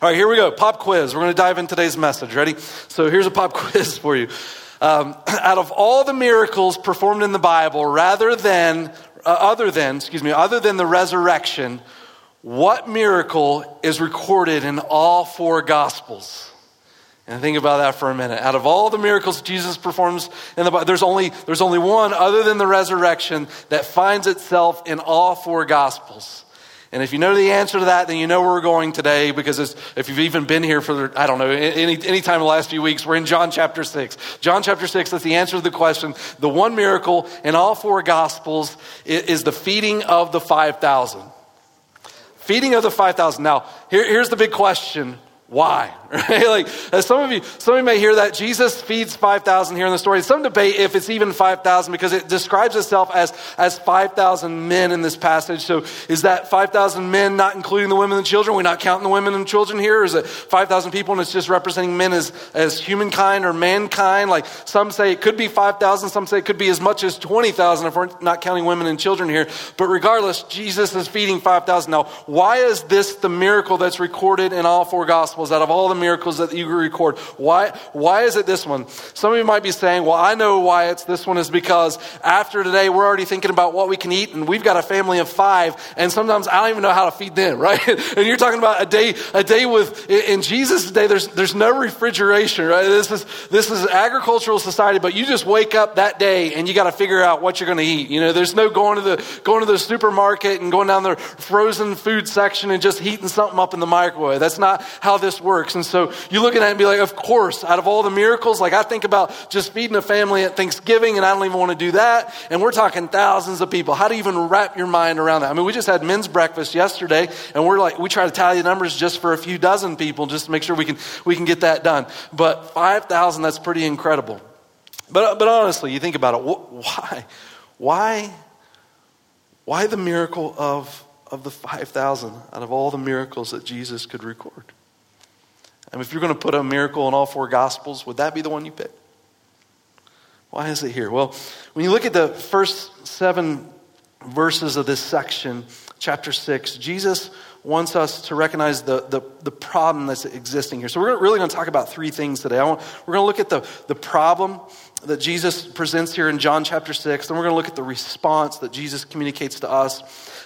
All right, here we go. Pop quiz. We're going to dive in today's message. Ready? So here's a pop quiz for you. Um, out of all the miracles performed in the Bible, rather than, uh, other than, excuse me, other than the resurrection, what miracle is recorded in all four Gospels? And think about that for a minute. Out of all the miracles Jesus performs in the Bible, there's only, there's only one other than the resurrection that finds itself in all four Gospels. And if you know the answer to that, then you know where we're going today because if you've even been here for, I don't know, any, any time in the last few weeks, we're in John chapter 6. John chapter 6, that's the answer to the question. The one miracle in all four Gospels is the feeding of the 5,000. Feeding of the 5,000. Now, here, here's the big question why? Right? Like, as some of you, some of you may hear that Jesus feeds 5,000 here in the story. Some debate if it's even 5,000 because it describes itself as, as 5,000 men in this passage. So is that 5,000 men not including the women and children? We're not counting the women and children here? Or is it 5,000 people and it's just representing men as, as humankind or mankind? Like some say it could be 5,000. Some say it could be as much as 20,000 if we're not counting women and children here. But regardless, Jesus is feeding 5,000. Now, why is this the miracle that's recorded in all four gospels out of all the miracles that you record. Why, why is it this one? Some of you might be saying, well, I know why it's this one is because after today, we're already thinking about what we can eat, and we've got a family of five, and sometimes I don't even know how to feed them, right? and you're talking about a day, a day with, in Jesus' day, there's, there's no refrigeration, right? This is, this is agricultural society, but you just wake up that day and you got to figure out what you're going to eat. You know, there's no going to the, going to the supermarket and going down the frozen food section and just heating something up in the microwave. That's not how this works. And so you look at that and be like, of course, out of all the miracles, like I think about just feeding a family at Thanksgiving and I don't even want to do that. And we're talking thousands of people. How do you even wrap your mind around that? I mean, we just had men's breakfast yesterday and we're like, we try to tally the numbers just for a few dozen people just to make sure we can, we can get that done. But 5,000, that's pretty incredible. But, but honestly, you think about it, why? Why? Why the miracle of, of the 5,000 out of all the miracles that Jesus could record? And if you're going to put a miracle in all four Gospels, would that be the one you pick? Why is it here? Well, when you look at the first seven verses of this section, chapter 6, Jesus wants us to recognize the, the, the problem that's existing here. So, we're really going to talk about three things today. Want, we're going to look at the, the problem that Jesus presents here in John chapter 6. Then we're going to look at the response that Jesus communicates to us,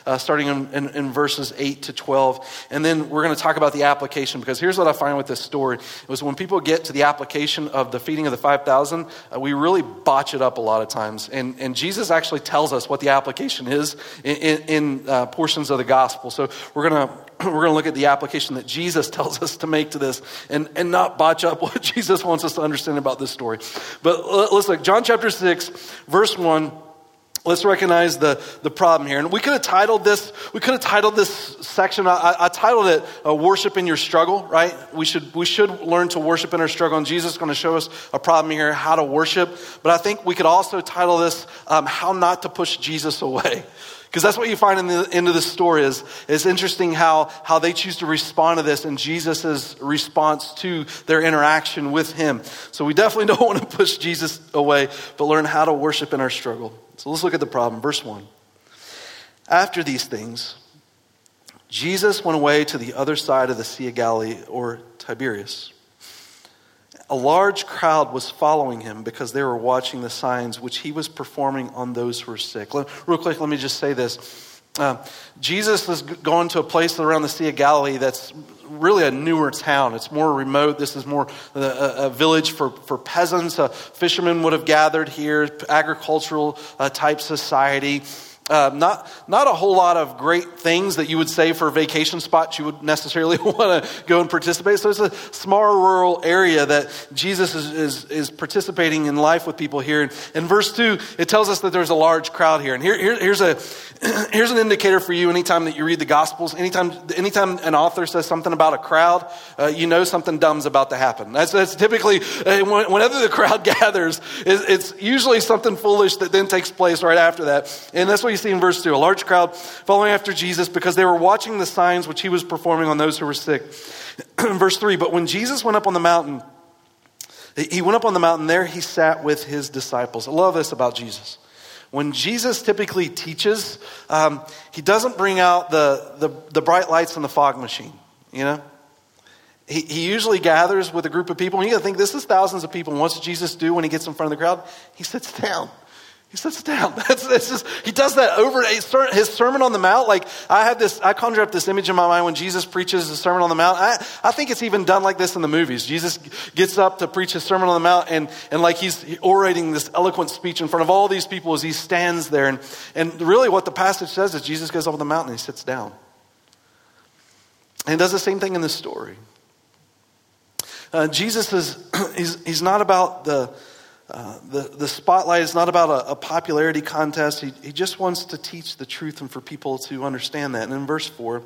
uh, starting in, in, in, verses 8 to 12. And then we're going to talk about the application, because here's what I find with this story. It was when people get to the application of the feeding of the 5,000, uh, we really botch it up a lot of times. And, and Jesus actually tells us what the application is in, in, uh, portions of the gospel. So we're going to we're going to look at the application that Jesus tells us to make to this and, and not botch up what Jesus wants us to understand about this story. But let's look. John chapter 6, verse 1. Let's recognize the, the problem here. And we could have titled this, we could have titled this section, I, I titled it uh, Worship in Your Struggle, right? We should, we should learn to worship in our struggle. And Jesus is going to show us a problem here, how to worship. But I think we could also title this um, How Not to Push Jesus Away. Because that's what you find in the end of the story is, is interesting how, how they choose to respond to this and Jesus' response to their interaction with him. So we definitely don't want to push Jesus away, but learn how to worship in our struggle. So let's look at the problem. Verse 1. After these things, Jesus went away to the other side of the Sea of Galilee, or Tiberias. A large crowd was following him because they were watching the signs which he was performing on those who were sick. Real quick, let me just say this. Uh, Jesus is going to a place around the Sea of Galilee that's really a newer town. It's more remote. This is more a, a village for, for peasants. Uh, fishermen would have gathered here, agricultural uh, type society. Uh, not, not a whole lot of great things that you would say for vacation spots you would necessarily want to go and participate. So it's a small rural area that Jesus is, is, is participating in life with people here. And in verse 2, it tells us that there's a large crowd here. And here, here here's, a, here's an indicator for you anytime that you read the Gospels. Anytime, anytime an author says something about a crowd, uh, you know something dumb's about to happen. That's, that's typically, uh, whenever the crowd gathers, it's, it's usually something foolish that then takes place right after that. And that's what you see in verse 2. A large crowd following after Jesus because they were watching the signs which he was performing on those who were sick. verse 3 But when Jesus went up on the mountain, he went up on the mountain, there he sat with his disciples. I love this about Jesus. When Jesus typically teaches, um, he doesn't bring out the, the, the bright lights and the fog machine, you know? He, he usually gathers with a group of people. And you got to think this is thousands of people. And what's Jesus do when he gets in front of the crowd? He sits down. He sits down. That's, that's just, he does that over his Sermon on the Mount. Like I have this, I conjure up this image in my mind when Jesus preaches the Sermon on the Mount. I, I think it's even done like this in the movies. Jesus gets up to preach his Sermon on the Mount and, and like he's orating this eloquent speech in front of all these people as he stands there. And, and really what the passage says is Jesus goes up on the mountain and he sits down. And does the same thing in this story. Uh, Jesus is, he's, he's not about the, uh, the, the spotlight is not about a, a popularity contest. He, he just wants to teach the truth and for people to understand that. And in verse 4,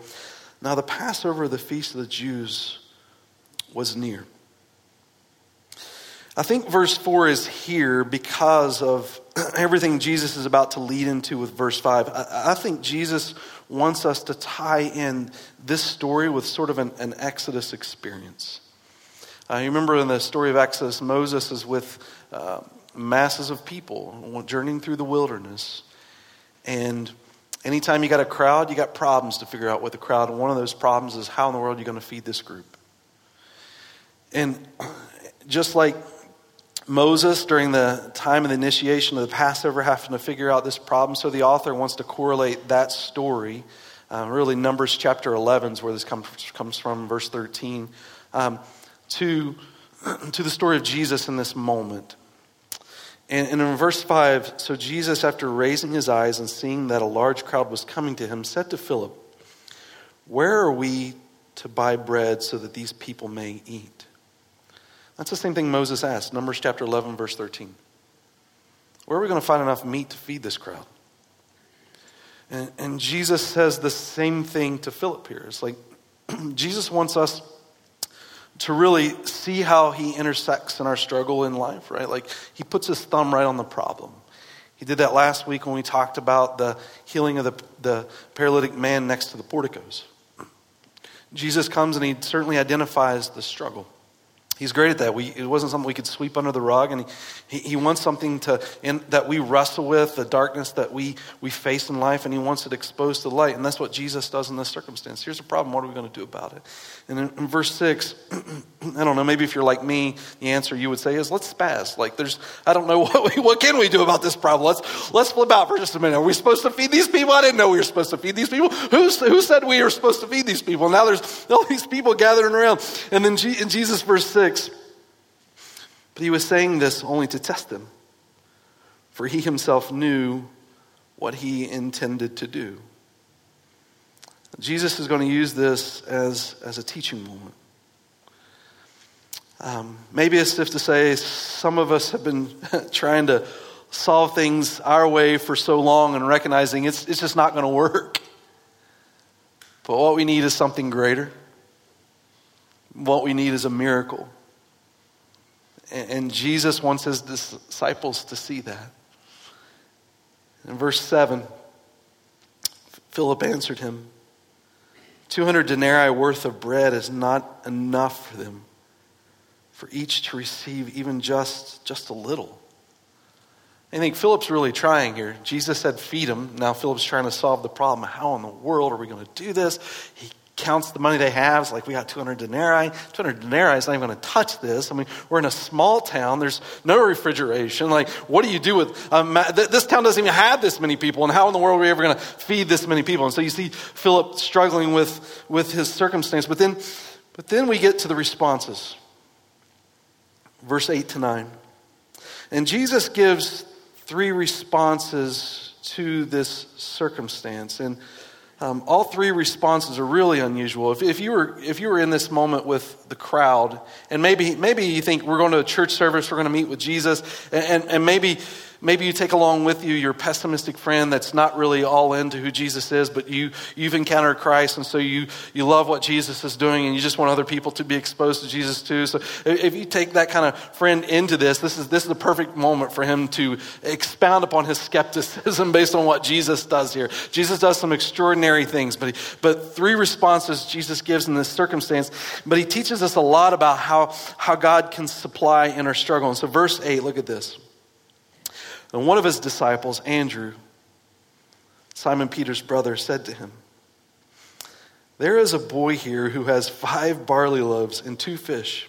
now the Passover, the feast of the Jews, was near. I think verse 4 is here because of everything Jesus is about to lead into with verse 5. I, I think Jesus wants us to tie in this story with sort of an, an Exodus experience. Uh, you remember in the story of Exodus, Moses is with uh, masses of people journeying through the wilderness. And anytime you got a crowd, you got problems to figure out with the crowd. And one of those problems is how in the world are you going to feed this group? And just like Moses during the time of the initiation of the Passover having to figure out this problem, so the author wants to correlate that story. Uh, really, Numbers chapter 11 is where this comes, comes from, verse 13. Um, to, to the story of Jesus in this moment. And, and in verse 5, so Jesus, after raising his eyes and seeing that a large crowd was coming to him, said to Philip, Where are we to buy bread so that these people may eat? That's the same thing Moses asked, Numbers chapter 11, verse 13. Where are we going to find enough meat to feed this crowd? And, and Jesus says the same thing to Philip here. It's like Jesus wants us to really see how he intersects in our struggle in life, right? Like he puts his thumb right on the problem. He did that last week when we talked about the healing of the, the paralytic man next to the porticos. Jesus comes and he certainly identifies the struggle. He's great at that. We, it wasn't something we could sweep under the rug, and he, he, wants something to, in, that we wrestle with, the darkness that we, we face in life, and he wants it exposed to light. And that's what Jesus does in this circumstance. Here's the problem what are we going to do about it? And in, in verse 6, I don't know, maybe if you're like me, the answer you would say is let's spaz. Like, there's, I don't know, what, we, what can we do about this problem? Let's, let's flip out for just a minute. Are we supposed to feed these people? I didn't know we were supposed to feed these people. Who, who said we were supposed to feed these people? Now there's all these people gathering around. And then G, in Jesus, verse 6, 6. But he was saying this only to test them, for he himself knew what he intended to do. Jesus is going to use this as, as a teaching moment. Um, maybe it's if to say some of us have been trying to solve things our way for so long and recognizing it's, it's just not going to work. But what we need is something greater. What we need is a miracle. And Jesus wants his disciples to see that. In verse 7, Philip answered him 200 denarii worth of bread is not enough for them, for each to receive even just, just a little. I think Philip's really trying here. Jesus said, feed them. Now Philip's trying to solve the problem. How in the world are we going to do this? He counts the money they have. It's like, we got 200 denarii. 200 denarii is not even going to touch this. I mean, we're in a small town. There's no refrigeration. Like, what do you do with, um, this town doesn't even have this many people. And how in the world are we ever going to feed this many people? And so you see Philip struggling with, with his circumstance. But then, but then we get to the responses. Verse 8 to 9. And Jesus gives three responses to this circumstance. And um, all three responses are really unusual. If, if, you were, if you were in this moment with the crowd, and maybe, maybe you think we're going to a church service, we're going to meet with Jesus, and, and, and maybe Maybe you take along with you your pessimistic friend that's not really all into who Jesus is, but you, you've encountered Christ, and so you, you love what Jesus is doing, and you just want other people to be exposed to Jesus too. So if you take that kind of friend into this, this is, this is the perfect moment for him to expound upon his skepticism based on what Jesus does here. Jesus does some extraordinary things, but, he, but three responses Jesus gives in this circumstance, but he teaches us a lot about how, how God can supply in our struggle. And so, verse 8, look at this. And one of his disciples, Andrew, Simon Peter's brother, said to him, There is a boy here who has five barley loaves and two fish.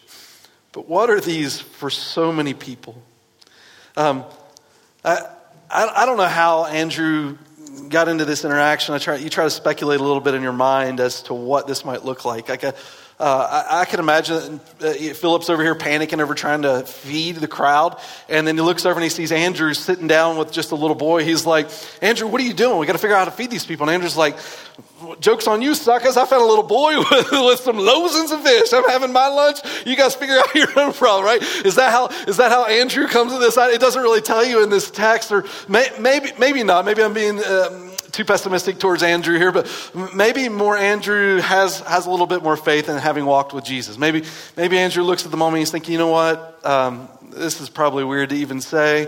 But what are these for so many people? Um, I, I, I don't know how Andrew got into this interaction. I try, you try to speculate a little bit in your mind as to what this might look like. like a, uh, I, I, can imagine uh, Philip's over here panicking over trying to feed the crowd. And then he looks over and he sees Andrew sitting down with just a little boy. He's like, Andrew, what are you doing? We got to figure out how to feed these people. And Andrew's like, Joke's on you, suckers. I found a little boy with, with some loaves and some fish. I'm having my lunch. You guys figure out your own problem, right? Is that how, is that how Andrew comes to this? It doesn't really tell you in this text, or may, maybe, maybe not. Maybe I'm being. Um, too pessimistic towards Andrew here, but maybe more Andrew has, has a little bit more faith in having walked with Jesus. Maybe, maybe Andrew looks at the moment he's thinking, you know what? Um, this is probably weird to even say,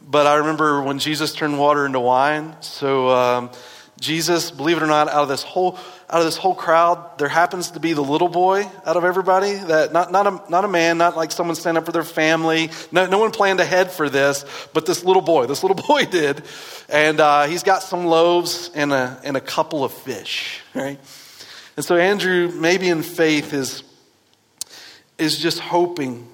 but I remember when Jesus turned water into wine. So, um, Jesus, believe it or not, out of this whole out of this whole crowd, there happens to be the little boy out of everybody that not, not, a, not a man, not like someone standing up for their family. No, no one planned ahead for this, but this little boy, this little boy did. And uh, he's got some loaves and a, and a couple of fish, right? And so Andrew, maybe in faith, is, is just hoping,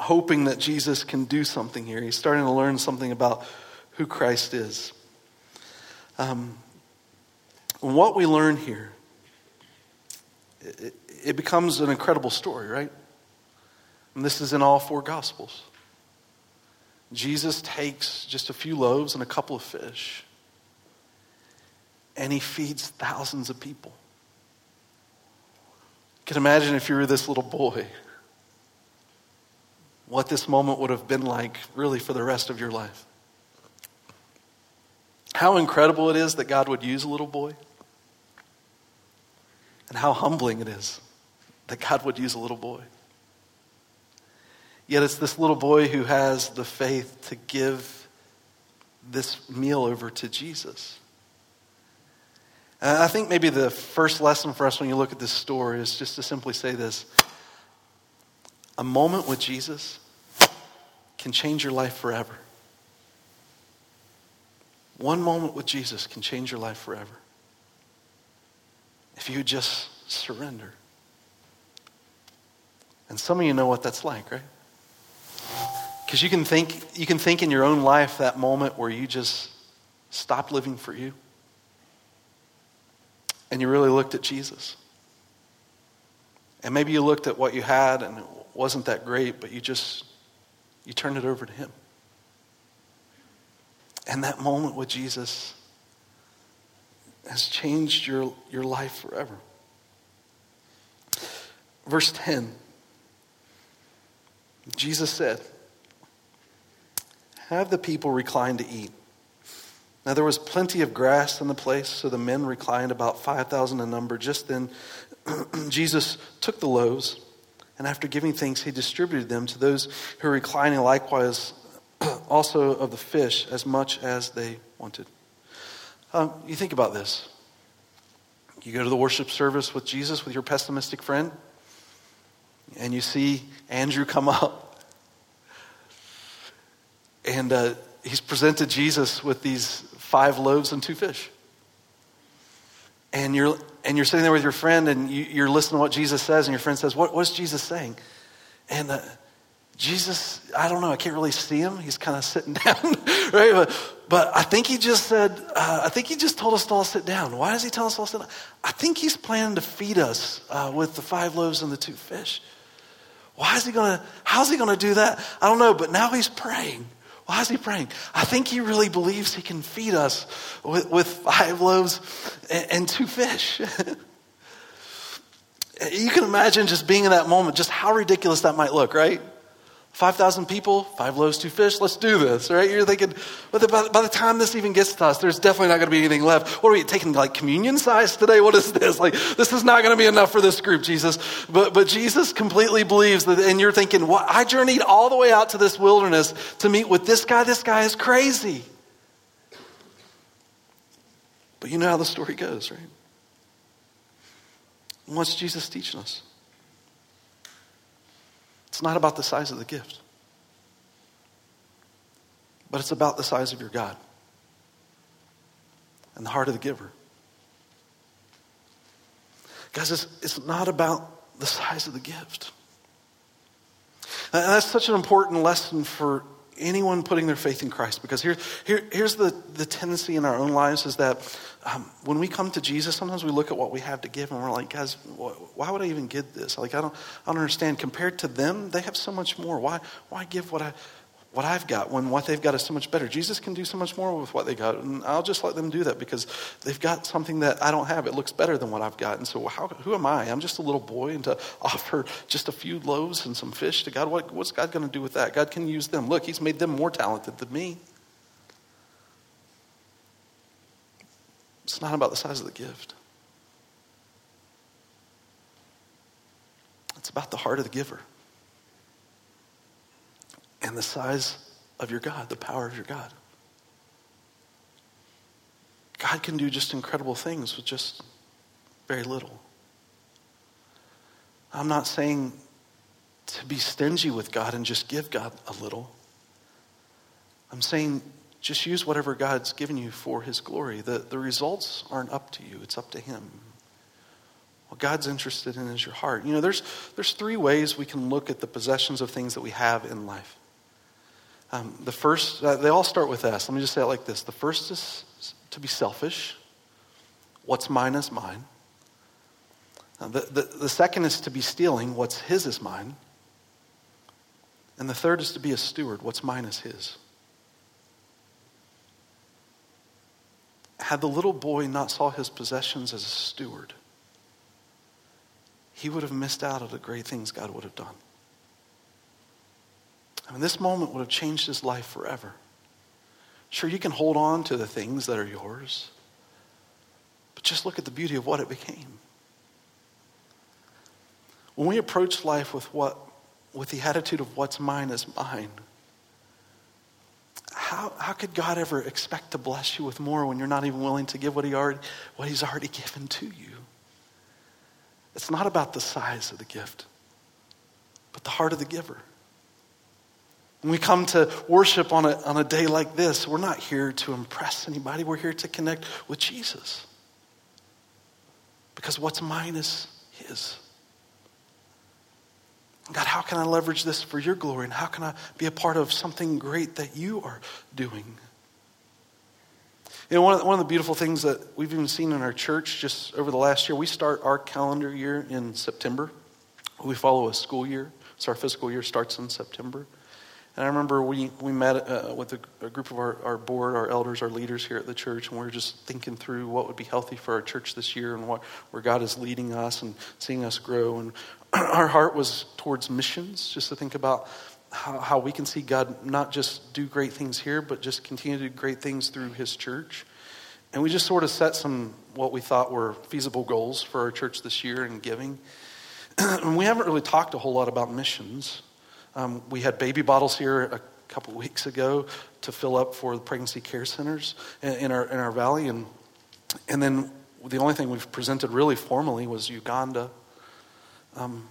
hoping that Jesus can do something here. He's starting to learn something about who Christ is. Um, what we learn here, it, it becomes an incredible story, right? And this is in all four Gospels. Jesus takes just a few loaves and a couple of fish, and he feeds thousands of people. You can imagine if you were this little boy, what this moment would have been like, really, for the rest of your life. How incredible it is that God would use a little boy. And how humbling it is that God would use a little boy. Yet it's this little boy who has the faith to give this meal over to Jesus. And I think maybe the first lesson for us when you look at this story is just to simply say this a moment with Jesus can change your life forever. One moment with Jesus can change your life forever if you just surrender. And some of you know what that's like, right? Because you can think you can think in your own life that moment where you just stopped living for you. And you really looked at Jesus. And maybe you looked at what you had and it wasn't that great, but you just you turned it over to him. And that moment with Jesus has changed your, your life forever. Verse 10 Jesus said, Have the people recline to eat. Now there was plenty of grass in the place, so the men reclined about 5,000 in number. Just then, Jesus took the loaves, and after giving thanks, he distributed them to those who were reclining, likewise also of the fish, as much as they wanted. Um, you think about this. You go to the worship service with Jesus with your pessimistic friend, and you see Andrew come up, and uh, he's presented Jesus with these five loaves and two fish. And you're, and you're sitting there with your friend, and you, are listening to what Jesus says, and your friend says, What, What's Jesus saying? And uh, Jesus, I don't know, I can't really see him. He's kind of sitting down, right? But, but I think he just said, uh, I think he just told us to all sit down. Why does he tell us all sit down? I think he's planning to feed us uh, with the five loaves and the two fish. Why is he going to, how's he going to do that? I don't know, but now he's praying. Why is he praying? I think he really believes he can feed us with, with five loaves and, and two fish. you can imagine just being in that moment, just how ridiculous that might look, right? 5,000 people, five loaves, two fish, let's do this, right? You're thinking, but by, by the time this even gets to us, there's definitely not going to be anything left. What are we taking, like communion size today? What is this? Like, this is not going to be enough for this group, Jesus. But, but Jesus completely believes that, and you're thinking, I journeyed all the way out to this wilderness to meet with this guy. This guy is crazy. But you know how the story goes, right? What's Jesus teaching us? It's not about the size of the gift, but it's about the size of your God and the heart of the giver. Guys, it's, it's not about the size of the gift. And that's such an important lesson for anyone putting their faith in Christ because here, here, here's the, the tendency in our own lives is that um, when we come to Jesus, sometimes we look at what we have to give and we're like, guys, why would I even give this? Like, I don't, I don't understand. Compared to them, they have so much more. Why, why give what I, what I've got when what they've got is so much better. Jesus can do so much more with what they got, and I'll just let them do that because they've got something that I don't have. It looks better than what I've got. And so, how, who am I? I'm just a little boy, and to offer just a few loaves and some fish to God, what, what's God going to do with that? God can use them. Look, He's made them more talented than me. It's not about the size of the gift. It's about the heart of the giver and the size of your God, the power of your God. God can do just incredible things with just very little. I'm not saying to be stingy with God and just give God a little. I'm saying just use whatever God's given you for His glory. The, the results aren't up to you, it's up to Him. What God's interested in is your heart. You know, there's, there's three ways we can look at the possessions of things that we have in life. Um, the first, uh, they all start with S. Let me just say it like this. The first is to be selfish. What's mine is mine. The, the, the second is to be stealing. What's his is mine. And the third is to be a steward. What's mine is his. Had the little boy not saw his possessions as a steward, he would have missed out on the great things God would have done. I mean, this moment would have changed his life forever. Sure, you can hold on to the things that are yours, but just look at the beauty of what it became. When we approach life with what with the attitude of what's mine is mine, how, how could God ever expect to bless you with more when you're not even willing to give what, he already, what He's already given to you? It's not about the size of the gift, but the heart of the giver. When we come to worship on a, on a day like this, we're not here to impress anybody. We're here to connect with Jesus. Because what's mine is His. God, how can I leverage this for your glory? And how can I be a part of something great that you are doing? You know, one of, the, one of the beautiful things that we've even seen in our church just over the last year, we start our calendar year in September. We follow a school year. So our fiscal year starts in September. And I remember we, we met uh, with a, a, group of our, our board, our elders, our leaders here at the church, and we were just thinking through what would be healthy for our church this year and what, where God is leading us and seeing us grow. And our heart was towards missions, just to think about how, how we can see God not just do great things here, but just continue to do great things through His church. And we just sort of set some what we thought were feasible goals for our church this year in giving. and we haven't really talked a whole lot about missions. Um, we had baby bottles here a couple weeks ago to fill up for the pregnancy care centers in, our, in our valley. And, and then the only thing we've presented really formally was Uganda. Um,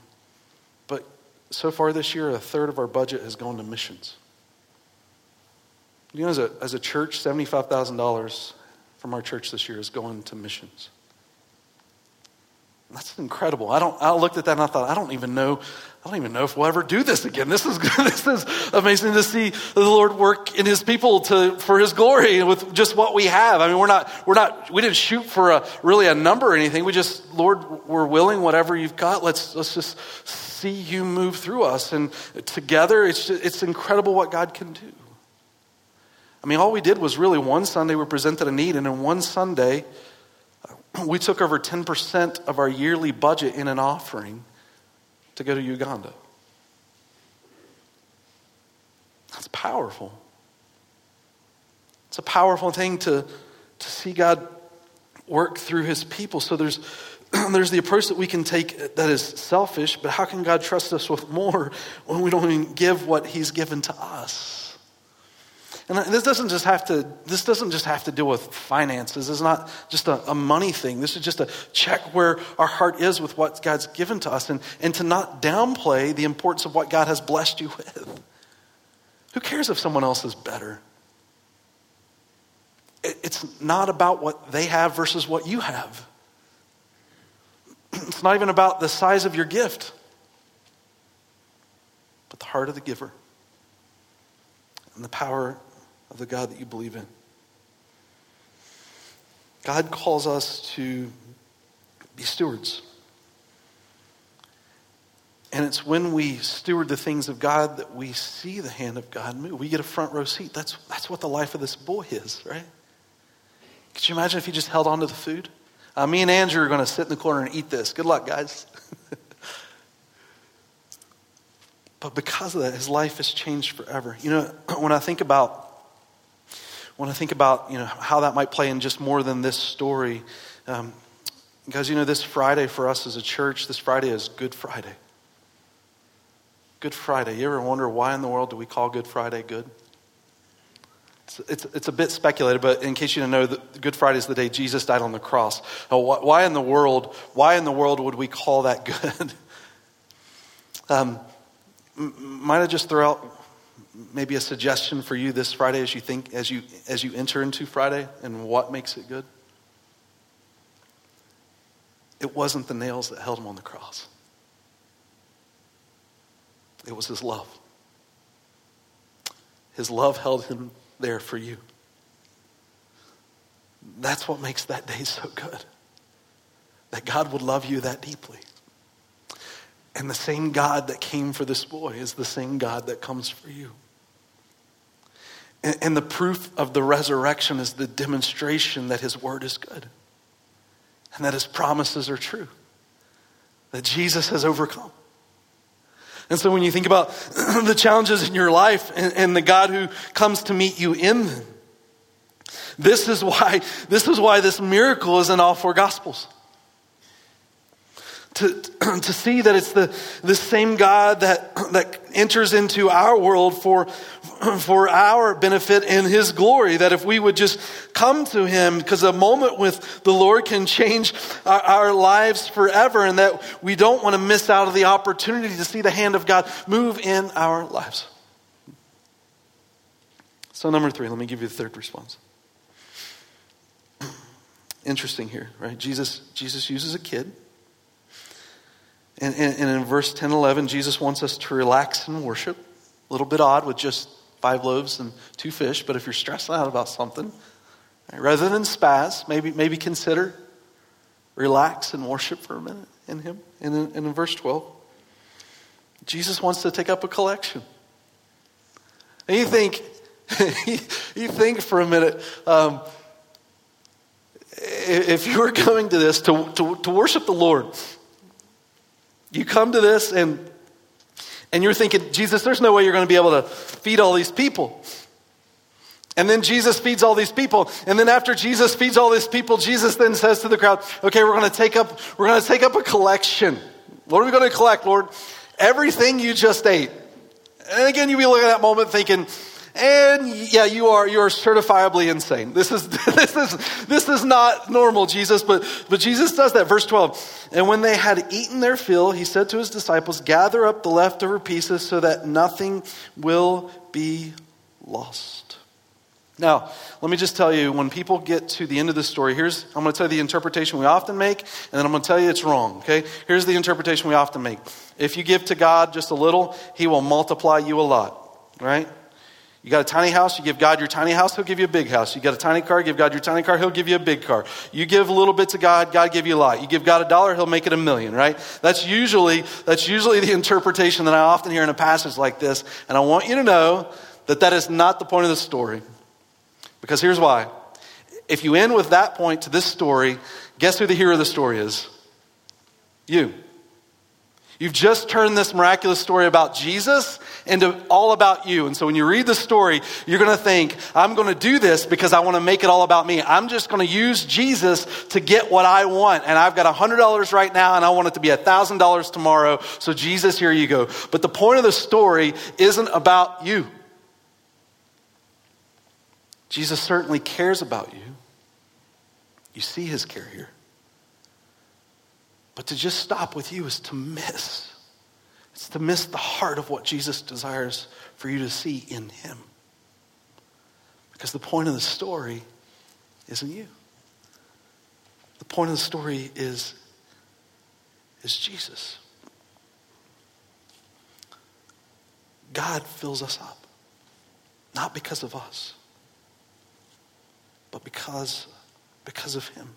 but so far this year, a third of our budget has gone to missions. You know, as a, as a church, $75,000 from our church this year is going to missions. That's incredible. I don't. I looked at that and I thought, I don't even know. I don't even know if we'll ever do this again. This is this is amazing to see the Lord work in His people to for His glory with just what we have. I mean, we're not we're not we didn't shoot for a really a number or anything. We just Lord, we're willing. Whatever you've got, let's let's just see you move through us and together. It's it's incredible what God can do. I mean, all we did was really one Sunday we presented a need, and in one Sunday we took over 10% of our yearly budget in an offering to go to Uganda. That's powerful. It's a powerful thing to, to see God work through his people. So there's, there's the approach that we can take that is selfish, but how can God trust us with more when we don't even give what he's given to us? And this doesn't just have to, this doesn't just have to deal with finances. It's not just a, a, money thing. This is just a check where our heart is with what God's given to us and, and to not downplay the importance of what God has blessed you with. Who cares if someone else is better? It, it's not about what they have versus what you have. it's not even about the size of your gift, but the heart of the giver and the power of the God that you believe in. God calls us to be stewards. And it's when we steward the things of God that we see the hand of God move. We get a front row seat. That's, that's what the life of this boy is, right? Could you imagine if he just held on to the food? Uh, me and Andrew are going to sit in the corner and eat this. Good luck, guys. but because of that, his life has changed forever. You know, when I think about when I think about you know how that might play in just more than this story, um, you know, this Friday for us as a church, this Friday is Good Friday. Good Friday. You ever wonder why in the world do we call Good Friday good? It's, it's, it's a bit speculative, but in case you didn't know, Good Friday is the day Jesus died on the cross. Now, why in the world? Why in the world would we call that good? um, might I just throw out maybe a suggestion for you this Friday as you think as you as you enter into Friday and what makes it good? It wasn't the nails that held him on the cross. It was his love. His love held him there for you. That's what makes that day so good. That God would love you that deeply. And the same God that came for this boy is the same God that comes for you. And, and the proof of the resurrection is the demonstration that his word is good and that his promises are true, that Jesus has overcome. And so when you think about the challenges in your life and, and the God who comes to meet you in them, this is why this is why this miracle is in all four gospels. To, to see that it's the, the same God that, that enters into our world for, for our benefit and His glory. That if we would just come to Him, because a moment with the Lord can change our, our lives forever, and that we don't want to miss out of the opportunity to see the hand of God move in our lives. So, number three, let me give you the third response. Interesting here, right? Jesus, Jesus uses a kid. And, and, and in verse 10 11, Jesus wants us to relax and worship. A little bit odd with just five loaves and two fish, but if you're stressed out about something, right, rather than spaz, maybe, maybe consider relax and worship for a minute in Him. And in, and in verse 12, Jesus wants to take up a collection. And you think, you think for a minute, um, if you were coming to this to, to, to worship the Lord, you come to this and and you're thinking, Jesus, there's no way you're going to be able to feed all these people. And then Jesus feeds all these people. And then after Jesus feeds all these people, Jesus then says to the crowd, okay, we're going to take up, we're going to take up a collection. What are we going to collect, Lord? Everything you just ate. And again, you'll be looking at that moment thinking, and yeah, you are you are certifiably insane. This is this is this is not normal, Jesus, but but Jesus does that. Verse 12. And when they had eaten their fill, he said to his disciples, Gather up the leftover pieces so that nothing will be lost. Now, let me just tell you, when people get to the end of the story, here's, I'm going to tell you the interpretation we often make, and then I'm going to tell you it's wrong, okay? Here's the interpretation we often make. If you give to God just a little, He will multiply you a lot, right? You got a tiny house, you give God your tiny house, He'll give you a big house. You got a tiny car, give God your tiny car, He'll give you a big car. You give a little bit to God, God give you a lot. You give God a dollar, He'll make it a million, right? That's usually, that's usually the interpretation that I often hear in a passage like this. And I want you to know that that is not the point of the story. Because here's why. If you end with that point to this story, guess who the hero of the story is? You. You've just turned this miraculous story about Jesus into all about you. And so when you read the story, you're going to think, I'm going to do this because I want to make it all about me. I'm just going to use Jesus to get what I want. And I've got $100 right now and I want it to be $1,000 tomorrow. So Jesus, here you go. But the point of the story isn't about you. Jesus certainly cares about you. You see his care here. But to just stop with you is to miss. It's to miss the heart of what Jesus desires for you to see in him. Because the point of the story isn't you. The point of the story is, is Jesus. God fills us up, not because of us, but because, because of Him.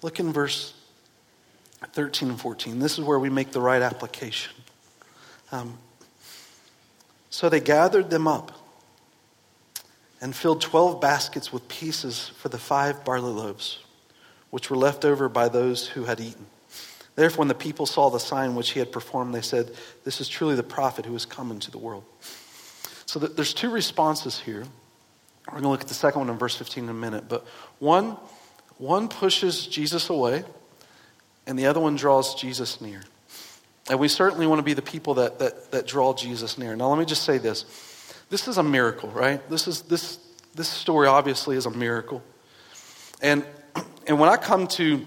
Look in verse 13 and 14. This is where we make the right application. Um, so they gathered them up and filled 12 baskets with pieces for the five barley loaves, which were left over by those who had eaten. Therefore, when the people saw the sign which he had performed, they said, This is truly the prophet who has come into the world. So there's two responses here. We're going to look at the second one in verse 15 in a minute. But one, one pushes Jesus away, and the other one draws Jesus near. And we certainly want to be the people that, that, that draw Jesus near. Now, let me just say this. This is a miracle, right? This, is, this, this story obviously is a miracle. And, and when I come to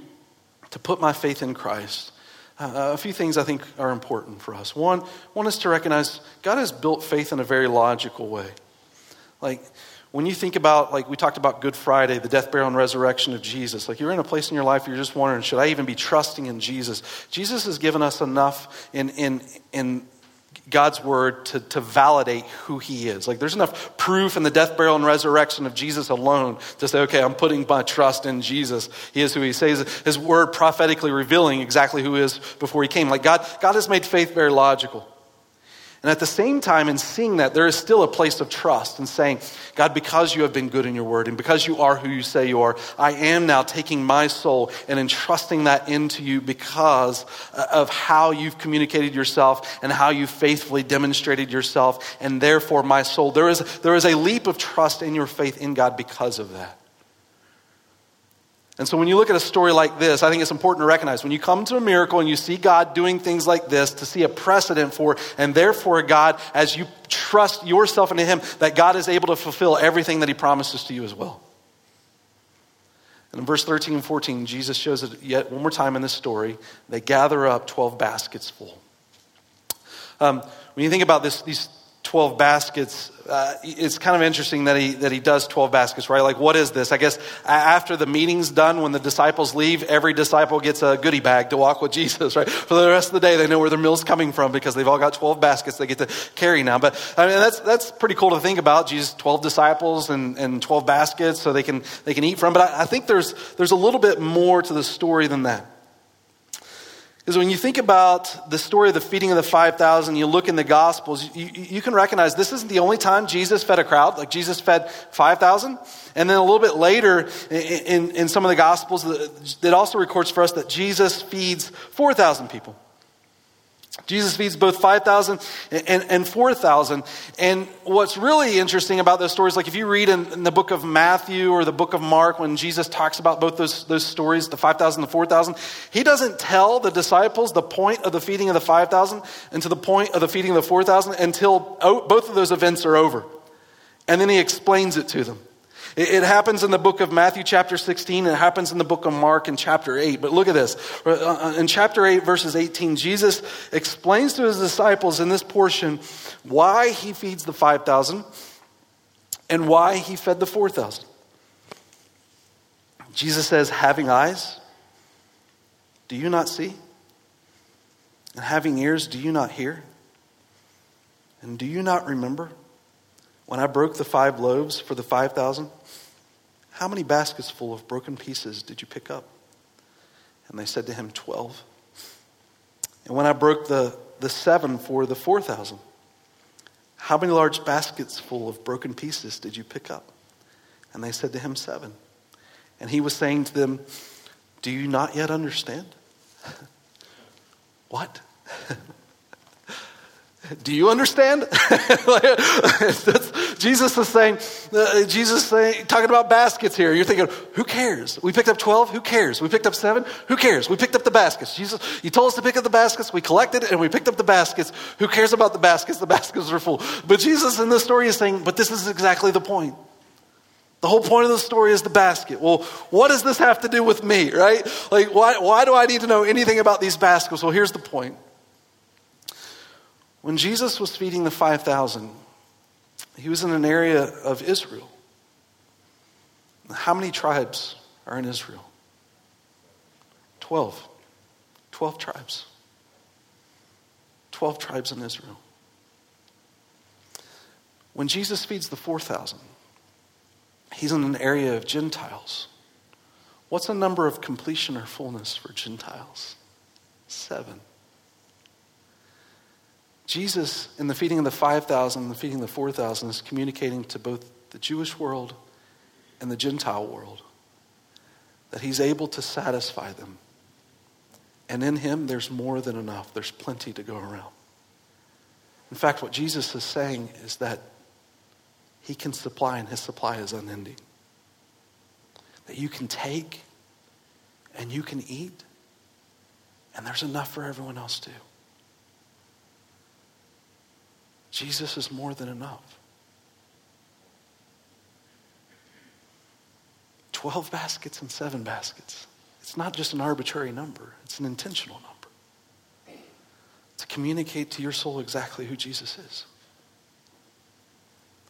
to put my faith in Christ, uh, a few things I think are important for us. One, one is to recognize God has built faith in a very logical way. Like, when you think about, like, we talked about Good Friday, the death, burial, and resurrection of Jesus, like, you're in a place in your life where you're just wondering, should I even be trusting in Jesus? Jesus has given us enough in, in, in God's word to, to validate who he is. Like there's enough proof in the death, burial, and resurrection of Jesus alone to say, okay, I'm putting my trust in Jesus. He is who he says. His word prophetically revealing exactly who he is before he came. Like God, God has made faith very logical. And at the same time, in seeing that, there is still a place of trust and saying, God, because you have been good in your word and because you are who you say you are, I am now taking my soul and entrusting that into you because uh, of how you've communicated yourself and how you faithfully demonstrated yourself. And therefore, my soul, there is, there is a leap of trust in your faith in God because of that. And so when you look at a story like this, I think it's important to recognize when you come to a miracle and you see God doing things like this, to see a precedent for, and therefore, God, as you trust yourself into Him, that God is able to fulfill everything that He promises to you as well. And in verse 13 and 14, Jesus shows it yet one more time in this story. They gather up 12 baskets full. Um, when you think about this, these 12 baskets. Uh, it's kind of interesting that he, that he does 12 baskets, right? Like, what is this? I guess after the meeting's done, when the disciples leave, every disciple gets a goodie bag to walk with Jesus, right? For the rest of the day, they know where their meal's coming from because they've all got 12 baskets they get to carry now. But, I mean, that's, that's pretty cool to think about. Jesus, 12 disciples and, and 12 baskets so they can, they can eat from. But I, I think there's, there's a little bit more to the story than that is when you think about the story of the feeding of the 5,000, you look in the Gospels, you, you, can recognize this isn't the only time Jesus fed a crowd. Like Jesus fed 5,000. And then a little bit later in, in, in some of the Gospels, it also records for us that Jesus feeds 4,000 people. Jesus feeds both 5,000 and, and 4,000. And what's really interesting about those stories, like if you read in, in, the book of Matthew or the book of Mark, when Jesus talks about both those, those stories, the 5,000 and the 4,000, he doesn't tell the disciples the point of the feeding of the 5,000 and to the point of the feeding of the 4,000 until both of those events are over. And then he explains it to them. It, happens in the book of Matthew, chapter 16, and it happens in the book of Mark, in chapter 8. But look at this. Uh, uh, in chapter 8, verses 18, Jesus explains to his disciples in this portion why he feeds the 5,000 and why he fed the 4,000. Jesus says, Having eyes, do you not see? And having ears, do you not hear? And do you not remember when I broke the five loaves for the 5,000? How many baskets full of broken pieces did you pick up? And they said to him, Twelve. And when I broke the, the seven for the 4,000, how many large baskets full of broken pieces did you pick up? And they said to him, Seven. And he was saying to them, Do you not yet understand? what? Do you understand? Jesus is saying, uh, Jesus saying, talking about baskets here. You're thinking, who cares? We picked up 12, who cares? We picked up seven, who cares? We picked up the baskets. Jesus, you told us to pick up the baskets, we collected and we picked up the baskets. Who cares about the baskets? The baskets are full. But Jesus in this story is saying, but this is exactly the point. The whole point of the story is the basket. Well, what does this have to do with me, right? Like, why, why do I need to know anything about these baskets? Well, here's the point. When Jesus was feeding the 5,000, he was in an area of Israel. How many tribes are in Israel? 12. 12 tribes. 12 tribes in Israel. When Jesus feeds the 4,000, he's in an area of Gentiles. What's the number of completion or fullness for Gentiles? Seven. Jesus, in the feeding of the 5,000 and the feeding of the 4,000, is communicating to both the Jewish world and the Gentile world that he's able to satisfy them. And in him, there's more than enough, there's plenty to go around. In fact, what Jesus is saying is that he can supply, and His supply is unending. That you can take and you can eat, and there's enough for everyone else too. Jesus is more than enough. 12 baskets and seven baskets. It's not just an arbitrary number, it's an intentional number. To communicate to your soul exactly who Jesus is.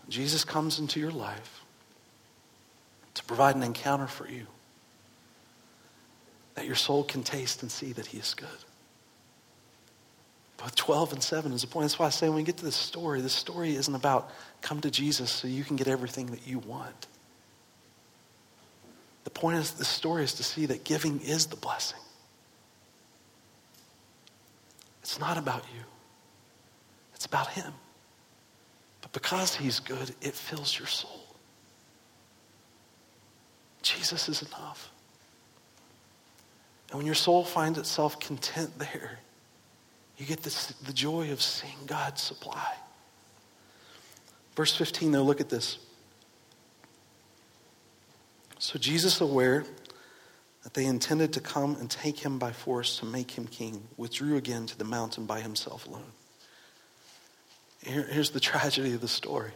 Jesus comes into your life to provide an encounter for you that your soul can taste and see that he is good. Both 12 and 7 is the point. That's why I say when we get to this story, this story isn't about come to Jesus so you can get everything that you want. The point of this story is to see that giving is the blessing. It's not about you, it's about Him. But because He's good, it fills your soul. Jesus is enough. And when your soul finds itself content there, you get this, the joy of seeing God supply. Verse 15, though, look at this. So Jesus, aware that they intended to come and take him by force to make him king, withdrew again to the mountain by himself alone. Here, here's the tragedy of the story.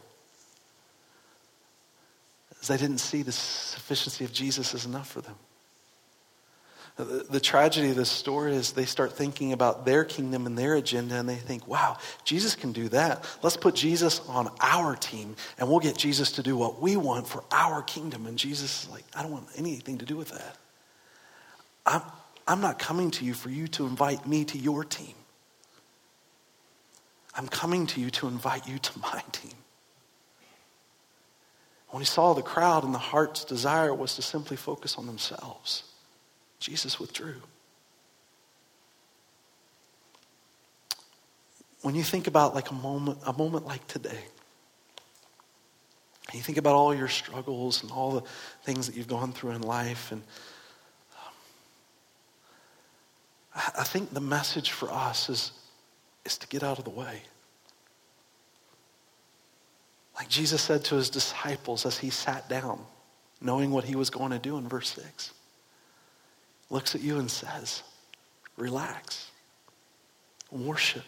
Is they didn't see the sufficiency of Jesus as enough for them. The, tragedy of this story is they start thinking about their kingdom and their agenda, and they think, wow, Jesus can do that. Let's put Jesus on our team, and we'll get Jesus to do what we want for our kingdom. And Jesus is like, I don't want anything to do with that. I'm, I'm not coming to you for you to invite me to your team. I'm coming to you to invite you to my team. When he saw the crowd and the heart's desire was to simply focus on themselves, Jesus withdrew. When you think about like a moment, a moment like today, and you think about all your struggles and all the things that you've gone through in life, and um, I think the message for us is is to get out of the way. Like Jesus said to his disciples as he sat down, knowing what he was going to do in verse 6, looks at you and says, Relax, worship.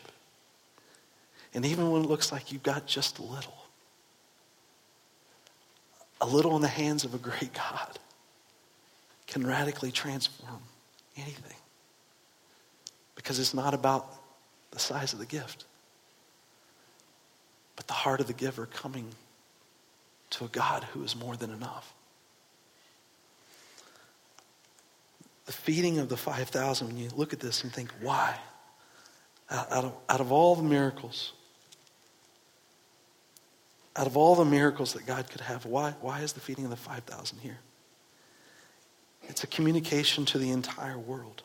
And even when it looks like you've got just a little, a little in the hands of a great God can radically transform anything. Because it's not about the size of the gift, but the heart of the giver coming to a God who is more than enough. The feeding of the 5,000, when you look at this and think, why? Out of, out of all the miracles, out of all the miracles that God could have, why, why is the feeding of the 5,000 here? It's a communication to the entire world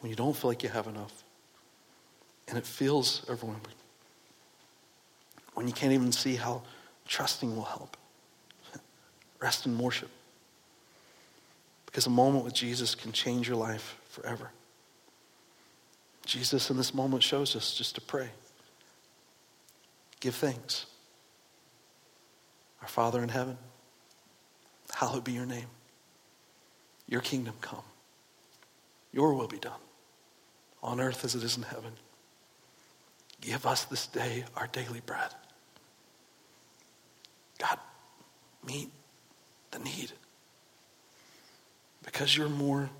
when you don't feel like you have enough and it feels overwhelming. When you can't even see how trusting will help. Rest in worship. Because a moment with Jesus can change your life forever. Jesus in this moment shows us just to pray. Give thanks. Our Father in heaven, hallowed be your name. Your kingdom come. Your will be done on earth as it is in heaven. Give us this day our daily bread. God, meet the need because you're more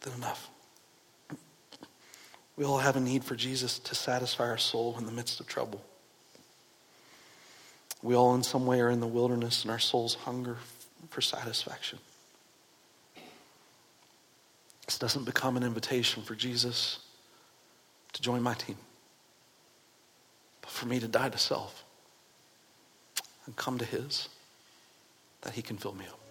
than enough. We all have a need for Jesus to satisfy our soul in the midst of trouble. We all, in some way, are in the wilderness and our souls hunger for satisfaction. this doesn't become an invitation for Jesus to join my team, but for me to die to self and come to his, that he can fill me up.